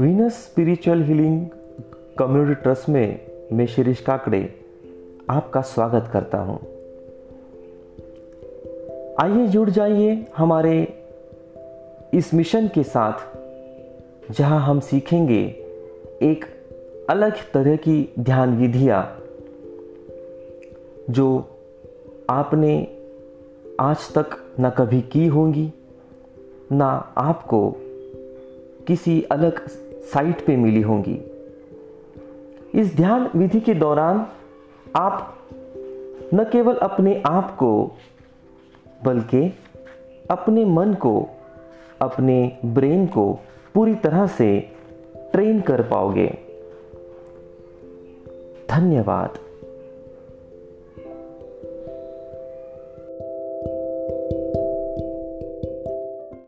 Venus spiritual healing community trust में मैं शिरीष काकड़े आपका स्वागत करता हूँ। आइए जुड़ जाइए हमारे इस मिशन के साथ, जहाँ हम सीखेंगे एक अलग तरह की ध्यान विधियाँ, जो आपने आज तक न कभी की होंगी, ना आपको किसी अलग साइट पे मिली होंगी। इस ध्यान विधि के दौरान आप न केवल अपने आप को, बल्कि अपने मन को, अपने ब्रेन को पूरी तरह से ट्रेन कर पाओगे। धन्यवाद।